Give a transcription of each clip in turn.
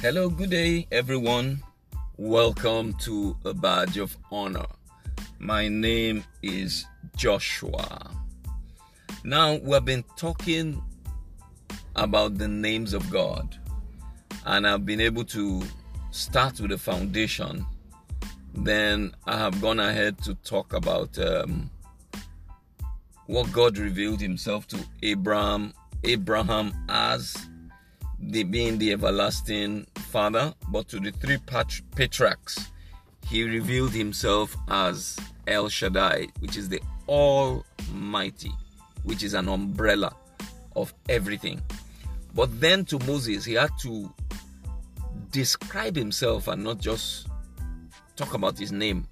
Hello, good day, everyone. Welcome to a badge of honor. My name is Joshua. Now, we've been talking about the names of God, and I've been able to start with the foundation. Then I have gone ahead to talk about um, what God revealed Himself to Abraham, Abraham as the being the everlasting Father, but to the three patriarchs, He revealed Himself as El Shaddai, which is the Almighty, which is an umbrella of everything. But then to Moses, he had to describe himself and not just talk about his name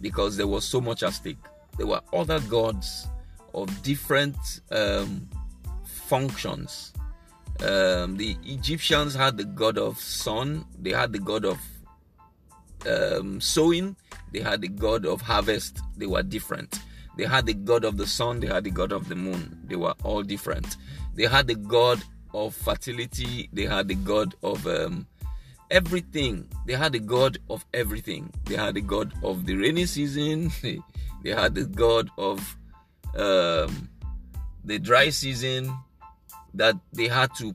because there was so much at stake. There were other gods of different um, functions. Um, the Egyptians had the god of sun, they had the god of um, sowing, they had the god of harvest. They were different. They had the god of the sun, they had the god of the moon. They were all different. They had the god of fertility, they had the god of um, everything. They had the god of everything. They had the god of the rainy season, they had the god of um, the dry season that they had to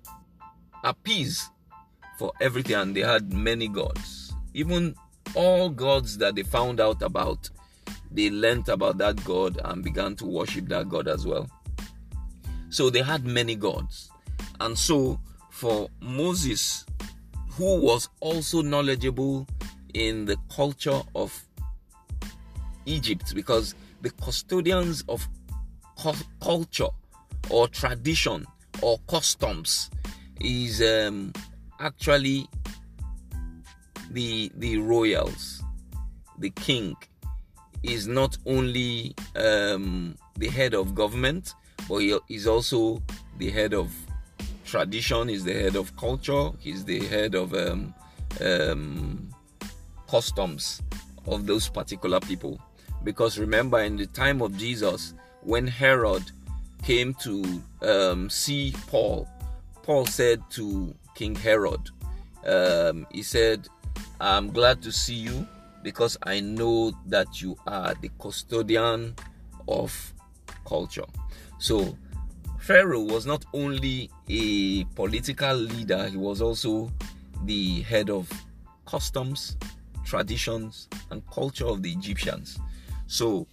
appease for everything, and they had many gods. Even all gods that they found out about, they learnt about that God and began to worship that God as well. So they had many gods. And so for Moses, who was also knowledgeable in the culture of Egypt, because the custodians of culture or tradition or customs is um, actually the the royals the king is not only um, the head of government but he is also the head of tradition he's the head of culture he's the head of um, um, customs of those particular people. Because remember in the time of jesus when herod came to um, see paul paul said to king herod um, he said I'm glad to see you because I know that you are the custodian of culture. So, Pharaoh was not only a political leader, he was also the head of customs, traditions, and culture of the Egyptians. So,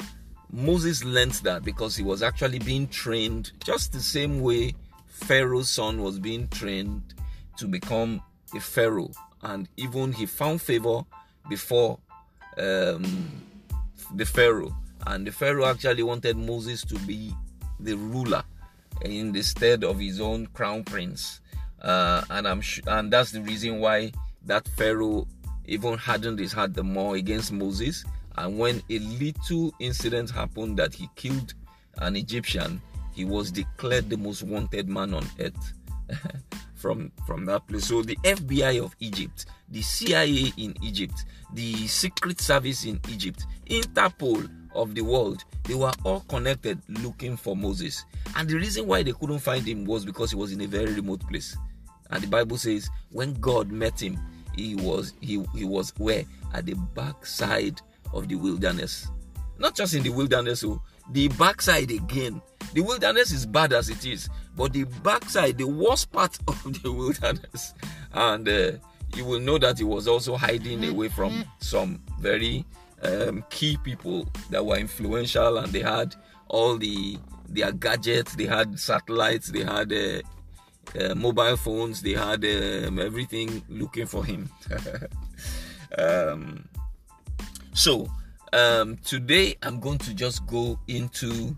Moses learned that because he was actually being trained just the same way Pharaoh's son was being trained to become a Pharaoh and even he found favor before um, the Pharaoh. And the Pharaoh actually wanted Moses to be the ruler in the stead of his own crown prince. Uh, and I'm sh- and that's the reason why that Pharaoh even hardened his heart the more against Moses. And when a little incident happened that he killed an Egyptian, he was declared the most wanted man on earth. from from that place. So the FBI of Egypt, the CIA in Egypt, the Secret Service in Egypt, Interpol of the world, they were all connected looking for Moses. And the reason why they couldn't find him was because he was in a very remote place. And the Bible says when God met him, he was he, he was where at the backside of the wilderness. Not just in the wilderness, so oh, the backside again. The wilderness is bad as it is, but the backside, the worst part of the wilderness, and uh, you will know that he was also hiding away from some very um, key people that were influential, and they had all the their gadgets, they had satellites, they had uh, uh, mobile phones, they had um, everything looking for him. um, so um, today I'm going to just go into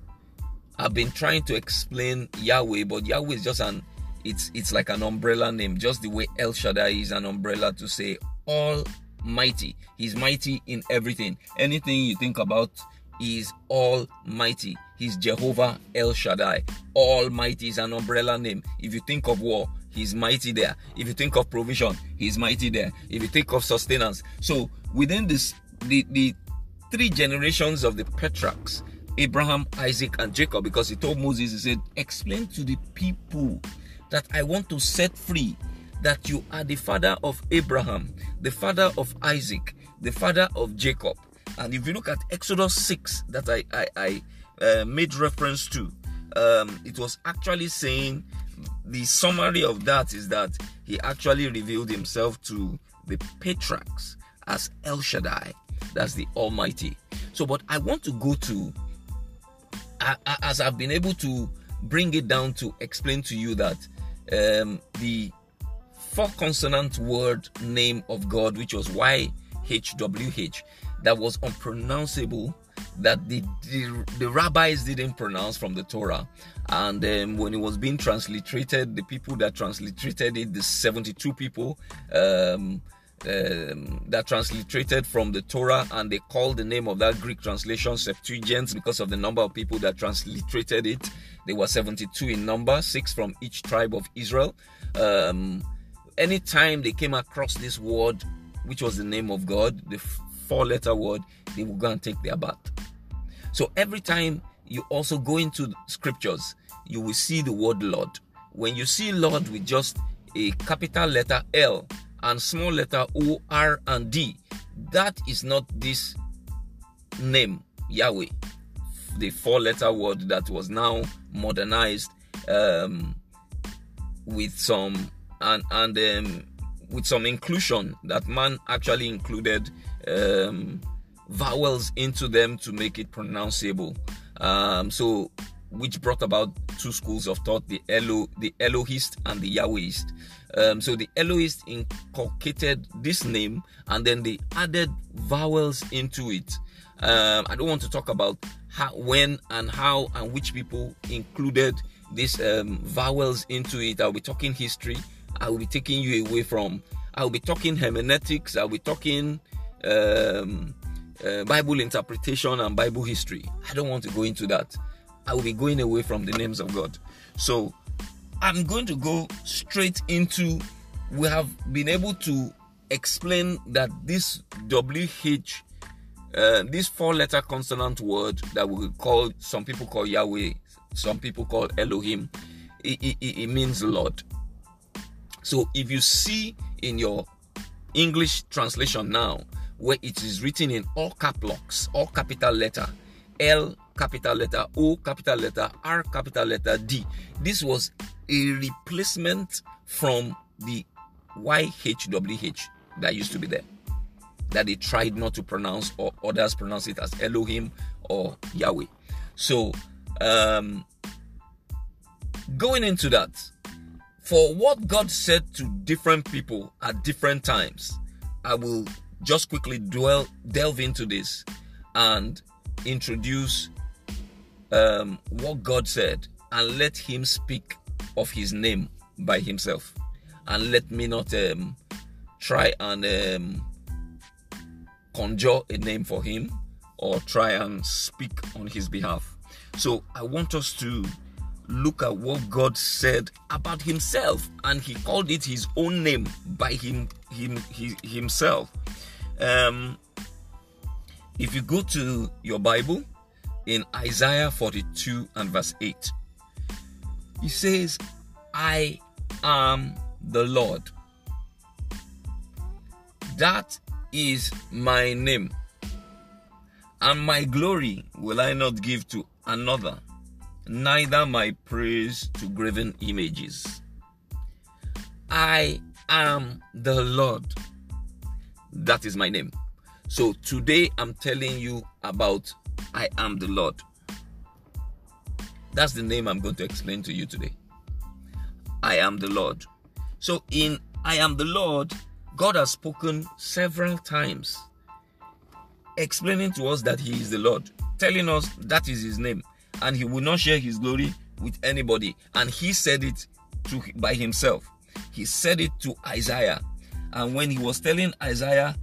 I've been trying to explain Yahweh, but Yahweh is just an it's it's like an umbrella name, just the way El Shaddai is an umbrella to say Almighty. He's mighty in everything. Anything you think about is Almighty. He's Jehovah El Shaddai. Almighty is an umbrella name. If you think of war, He's mighty there. If you think of provision, He's mighty there. If you think of sustenance, so within this the the three generations of the patriarchs Abraham, Isaac, and Jacob because he told Moses, he said, Explain to the people that I want to set free that you are the father of Abraham, the father of Isaac, the father of Jacob. And if you look at Exodus 6 that I, I, I uh, made reference to, um, it was actually saying the summary of that is that he actually revealed himself to the patriarchs as El Shaddai, that's the Almighty. So, but I want to go to, as I've been able to bring it down to explain to you that um, the four consonant word name of God, which was YHWH, that was unpronounceable, that the, the, the rabbis didn't pronounce from the Torah. And um, when it was being transliterated, the people that transliterated it, the 72 people, um, um, that transliterated from the Torah, and they called the name of that Greek translation Septuagint because of the number of people that transliterated it. They were 72 in number, six from each tribe of Israel. Um, anytime they came across this word, which was the name of God, the four letter word, they would go and take their bath. So every time you also go into scriptures, you will see the word Lord. When you see Lord with just a capital letter L, and small letter O, R, and D. That is not this name, Yahweh, the four letter word that was now modernized um, with some and and um, with some inclusion that man actually included um, vowels into them to make it pronounceable. Um, so which brought about two schools of thought: the Elo, the Elohist, and the Yahwehist. Um, so the Elohist inculcated this name, and then they added vowels into it. Um, I don't want to talk about how, when, and how, and which people included these um, vowels into it. I'll be talking history. I will be taking you away from. I'll be talking hermeneutics. I'll be talking um, uh, Bible interpretation and Bible history. I don't want to go into that. I will be going away from the names of God. So I'm going to go straight into we have been able to explain that this WH uh, this four letter consonant word that we call some people call Yahweh, some people call Elohim, it, it, it means Lord. So if you see in your English translation now, where it is written in all cap locks, all capital letter, L capital letter, O capital letter, R capital letter, D. This was a replacement from the YHWH that used to be there. That they tried not to pronounce, or others pronounce it as Elohim or Yahweh. So, um, going into that, for what God said to different people at different times, I will just quickly dwell delve into this and introduce um, what God said and let Him speak of His name by Himself. And let me not um, try and um, conjure a name for Him or try and speak on His behalf. So I want us to look at what God said about Himself, and He called it His own name by Him, him, Himself. Um, if you go to your Bible, in Isaiah 42 and verse 8. He says, I am the Lord. That is my name. And my glory will I not give to another, neither my praise to graven images. I am the Lord. That is my name. So today I'm telling you about I am the Lord. That's the name I'm going to explain to you today. I am the Lord. So, in I am the Lord, God has spoken several times, explaining to us that He is the Lord, telling us that is His name, and He will not share His glory with anybody. And He said it to, by Himself. He said it to Isaiah. And when He was telling Isaiah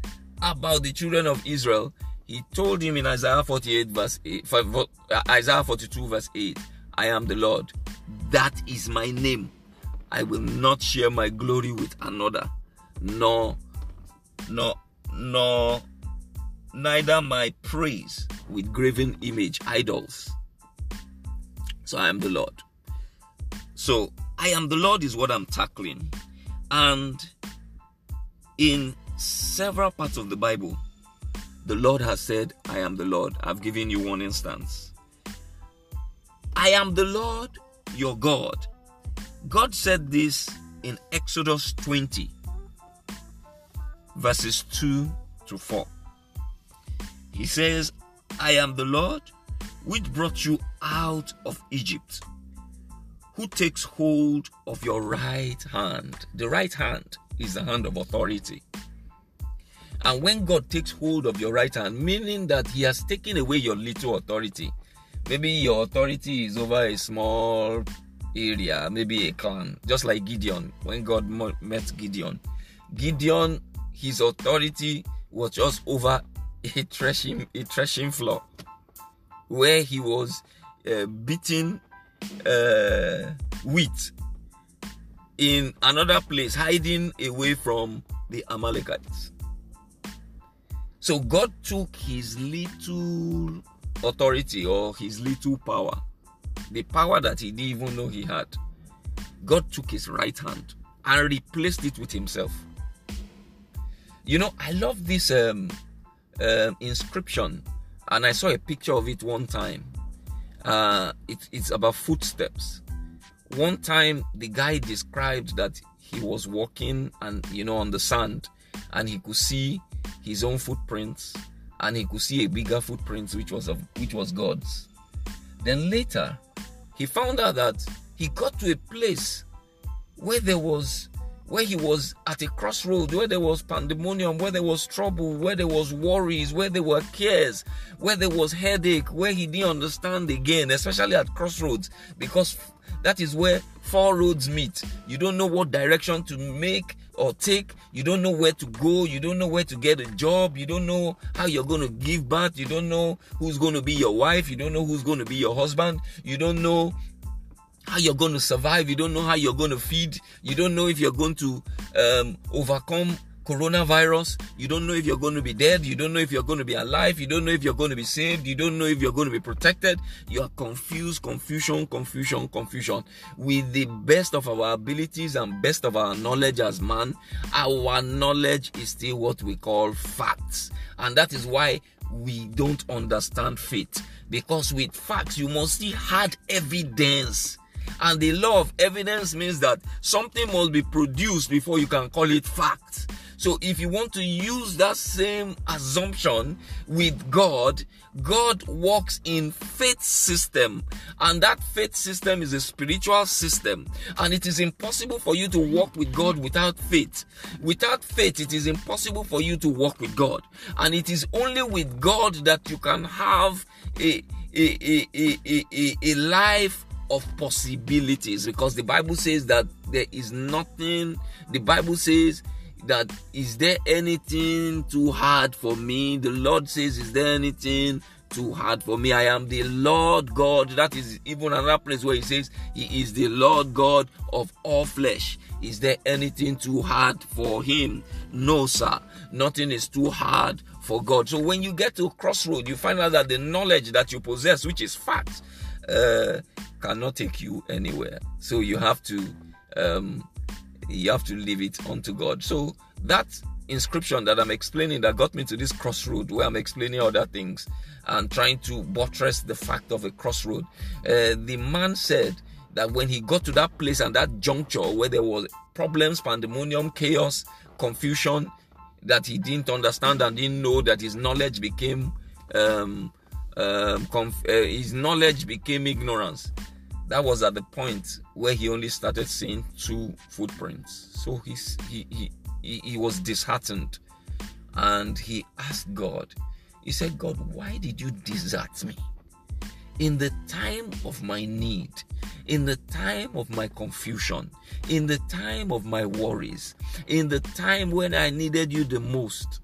about the children of Israel, he told him in Isaiah 48 verse 8, uh, Isaiah 42 verse 8, I am the Lord. That is my name. I will not share my glory with another, nor, nor, nor, neither my praise with graven image idols. So I am the Lord. So I am the Lord is what I'm tackling. And in several parts of the Bible, the Lord has said, I am the Lord. I've given you one instance. I am the Lord your God. God said this in Exodus 20, verses 2 to 4. He says, I am the Lord which brought you out of Egypt, who takes hold of your right hand. The right hand is the hand of authority. And when God takes hold of your right hand, meaning that He has taken away your little authority, maybe your authority is over a small area, maybe a clan, just like Gideon. When God met Gideon, Gideon, his authority was just over a threshing a threshing floor, where he was uh, beating uh, wheat in another place, hiding away from the Amalekites. So God took his little authority or his little power, the power that he didn't even know he had. God took his right hand and replaced it with himself. You know, I love this um, um, inscription, and I saw a picture of it one time. Uh, it, it's about footsteps. One time, the guy described that he was walking and you know on the sand, and he could see his own footprints and he could see a bigger footprint which was of which was God's. Then later he found out that he got to a place where there was where he was at a crossroad, where there was pandemonium, where there was trouble, where there was worries, where there were cares, where there was headache, where he didn't understand again, especially at crossroads, because that is where four roads meet. You don't know what direction to make or take. You don't know where to go. You don't know where to get a job. You don't know how you're going to give birth. You don't know who's going to be your wife. You don't know who's going to be your husband. You don't know how you're going to survive. You don't know how you're going to feed. You don't know if you're going to um, overcome coronavirus. You don't know if you're going to be dead. You don't know if you're going to be alive. You don't know if you're going to be saved. You don't know if you're going to be protected. You are confused, confusion, confusion, confusion. With the best of our abilities and best of our knowledge as man, our knowledge is still what we call facts. And that is why we don't understand faith. Because with facts, you must see hard evidence and the law of evidence means that something must be produced before you can call it fact. So if you want to use that same assumption with God, God works in faith system. And that faith system is a spiritual system. And it is impossible for you to walk with God without faith. Without faith it is impossible for you to walk with God. And it is only with God that you can have a a, a, a, a, a life of possibilities. Because the Bible says that there is nothing, the Bible says that is there anything too hard for me? The Lord says, Is there anything too hard for me? I am the Lord God. That is even another place where He says, He is the Lord God of all flesh. Is there anything too hard for Him? No, sir. Nothing is too hard for God. So when you get to crossroad, you find out that the knowledge that you possess, which is fact, uh, cannot take you anywhere. So you have to um, you have to leave it unto God. So that inscription that I'm explaining that got me to this crossroad where I'm explaining other things and trying to buttress the fact of a crossroad. Uh, the man said that when he got to that place and that juncture where there was problems, pandemonium, chaos, confusion, that he didn't understand and didn't know that his knowledge became um, um, conf- uh, his knowledge became ignorance that was at the point where he only started seeing two footprints. So he's, he, he, he, he was disheartened and he asked God, he said, God, why did you desert me? In the time of my need, in the time of my confusion, in the time of my worries, in the time when I needed you the most.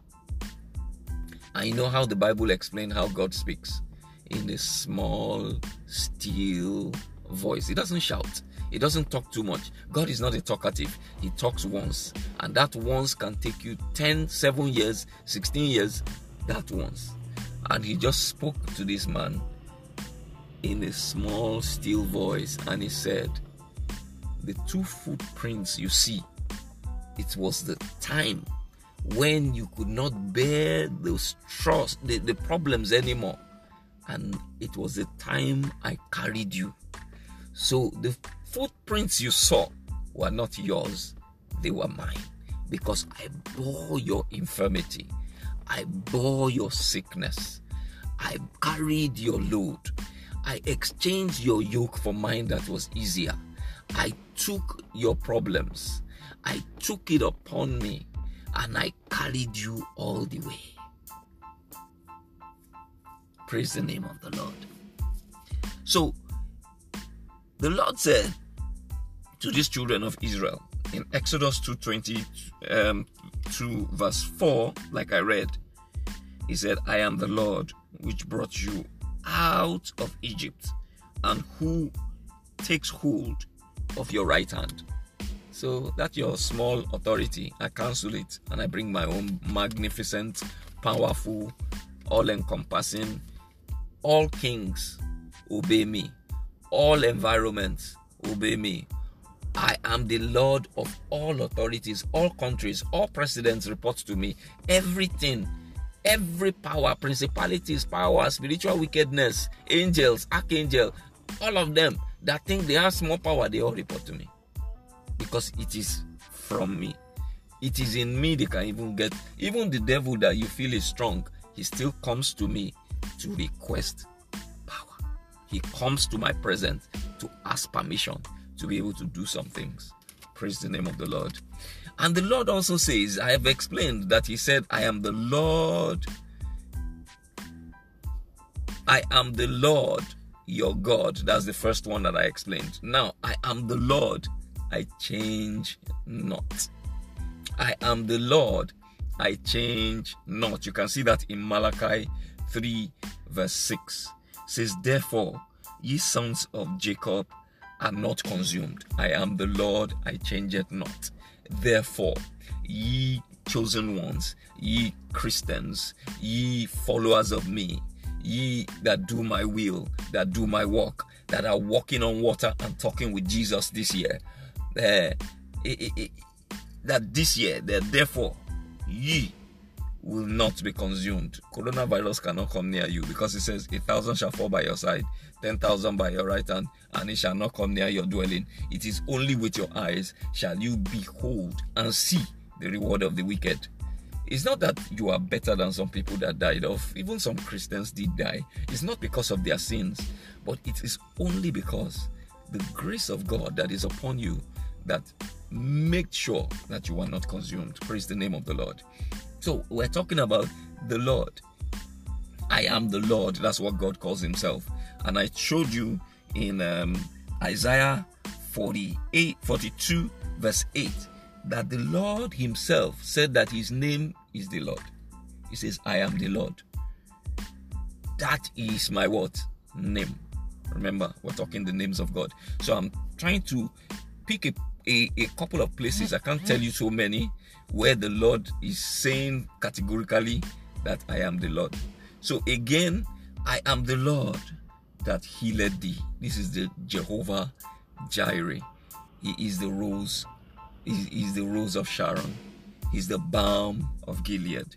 I know how the Bible explains how God speaks in a small, still voice. He doesn't shout. He doesn't talk too much. God is not a talkative. He talks once. And that once can take you 10, 7 years, 16 years. That once. And he just spoke to this man in a small, still voice. And he said, The two footprints you see it was the time when you could not bear those trust the, the problems anymore and it was the time i carried you so the footprints you saw were not yours they were mine. Because i bore your infirmity. I bore your sickness. I carried your load. I exchanged your yoke for mine that was easier. I took your problems. I took it upon me and I carried you all the way. Praise the name of the Lord. So, the Lord said to these children of Israel in Exodus 2:20 um, verse 4, like I read, He said, I am the Lord which brought you out of Egypt, and who takes hold of your right hand. So that's your small authority. I cancel it and I bring my own magnificent, powerful, all encompassing. All kings obey me, all environments obey me. I am the Lord of all authorities, all countries, all presidents report to me. Everything, every power, principalities, power, spiritual wickedness, angels, archangel, all of them that think they have small power, they all report to me because it is from me. It is in me they can even get, even the devil that you feel is strong, he still comes to me to request. He comes to my presence to ask permission to be able to do some things. Praise the name of the Lord. And the Lord also says, I have explained that He said, I am the Lord. I am the Lord your God. That's the first one that I explained. Now, I am the Lord I change not. I am the Lord, I change not. You can see that in Malachi 3, verse 6. It says, Therefore, ye sons of Jacob are not consumed. I am the Lord, I change it not. Therefore, ye chosen ones, ye Christians, ye followers of me, ye that do my will, that do my work, that are walking on water and talking with Jesus this year, uh, it, it, that this year, that therefore ye will not be consumed. Coronavirus cannot come near you because it says a thousand shall fall by your side, ten thousand by your right hand, and it shall not come near your dwelling. It is only with your eyes shall you behold and see the reward of the wicked. It's not that you are better than some people that died off. Even some Christians did die. It's not because of their sins, but it is only because the grace of God that is upon you that make sure that you are not consumed. Praise the name of the Lord. So we're talking about the Lord. I am the Lord. That's what God calls Himself. And I showed you in um, Isaiah 48, 42, verse 8, that the Lord Himself said that His name is the Lord. He says, I am the Lord. That is my what? Name. Remember, we're talking the names of God. So I'm trying to pick a a, a couple of places, I can't tell you so many, where the Lord is saying categorically that I am the Lord. So again, I am the Lord that healed thee. This is the Jehovah Jireh. He is the rose. He is the rose of Sharon. He's the balm of Gilead.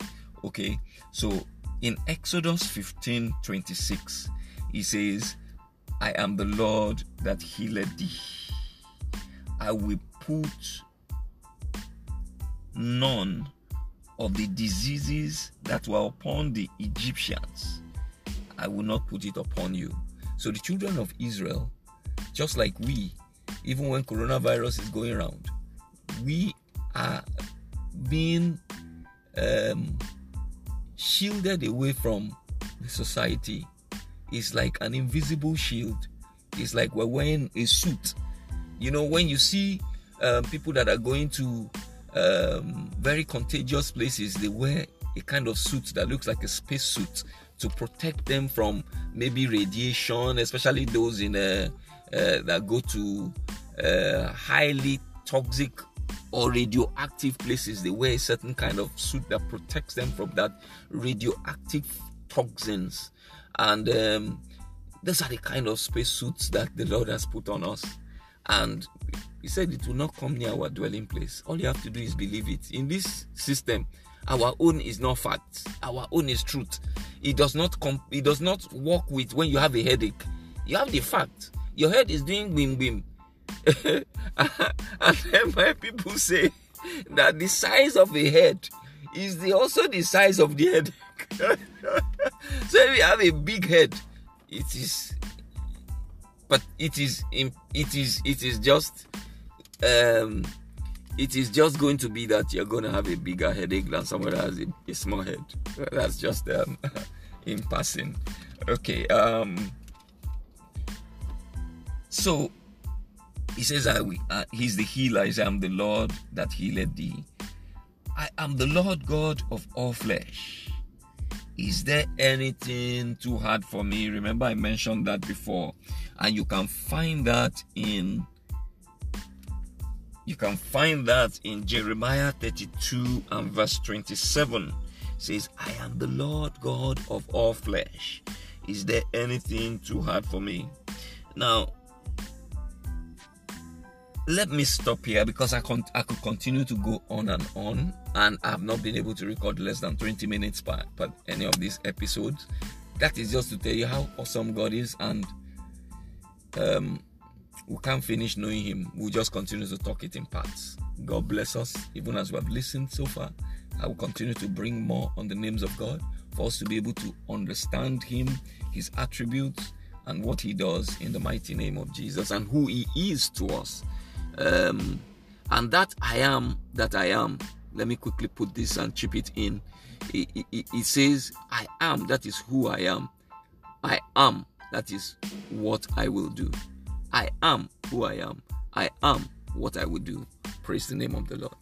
Okay, so in Exodus 15 26, he says, I am the Lord that healed thee. I will put none of the diseases that were upon the Egyptians. I will not put it upon you. So the children of Israel, just like we, even when coronavirus is going around, we are being um, shielded away from the society. It's like an invisible shield. It's like we're wearing a suit you know, when you see um, people that are going to um, very contagious places, they wear a kind of suit that looks like a space suit to protect them from maybe radiation, especially those in uh, uh, that go to uh, highly toxic or radioactive places. They wear a certain kind of suit that protects them from that radioactive toxins, and um, those are the kind of space suits that the Lord has put on us and He said it will not come near our dwelling place. All you have to do is believe it. In this system, our own is not fact. Our own is truth. It does not come. It does not work with when you have a headache. You have the fact. Your head is doing bim bim. and then my people say that the size of a head is the, also the size of the head. so if you have a big head, it is but it is it is it is just um it is just going to be that you're going to have a bigger headache than someone that has a, a small head. That's just um in passing. Okay um so he says I uh, he's the healer. I'm the lord that healed thee. I am the lord god of all flesh. Is there anything too hard for me? Remember i mentioned that before and you can find that in you can find that in Jeremiah 32 and verse 27 it says I am the Lord God of all flesh. Is there anything too hard for me? Now let me stop here because I, con- I could continue to go on and on and I've not been able to record less than 20 minutes per, per any of these episodes. That is just to tell you how awesome God is and um, we can't finish knowing Him. We'll just continue to talk it in parts. God bless us, even as we have listened so far. I will continue to bring more on the names of God for us to be able to understand Him, His attributes, and what He does in the mighty name of Jesus and who He is to us. Um, and that I am that I am. Let me quickly put this and chip it in. It, says, I am, that is who I am. I am that is what I will do. I am who I am. I am what I will do. Praise the name of the Lord.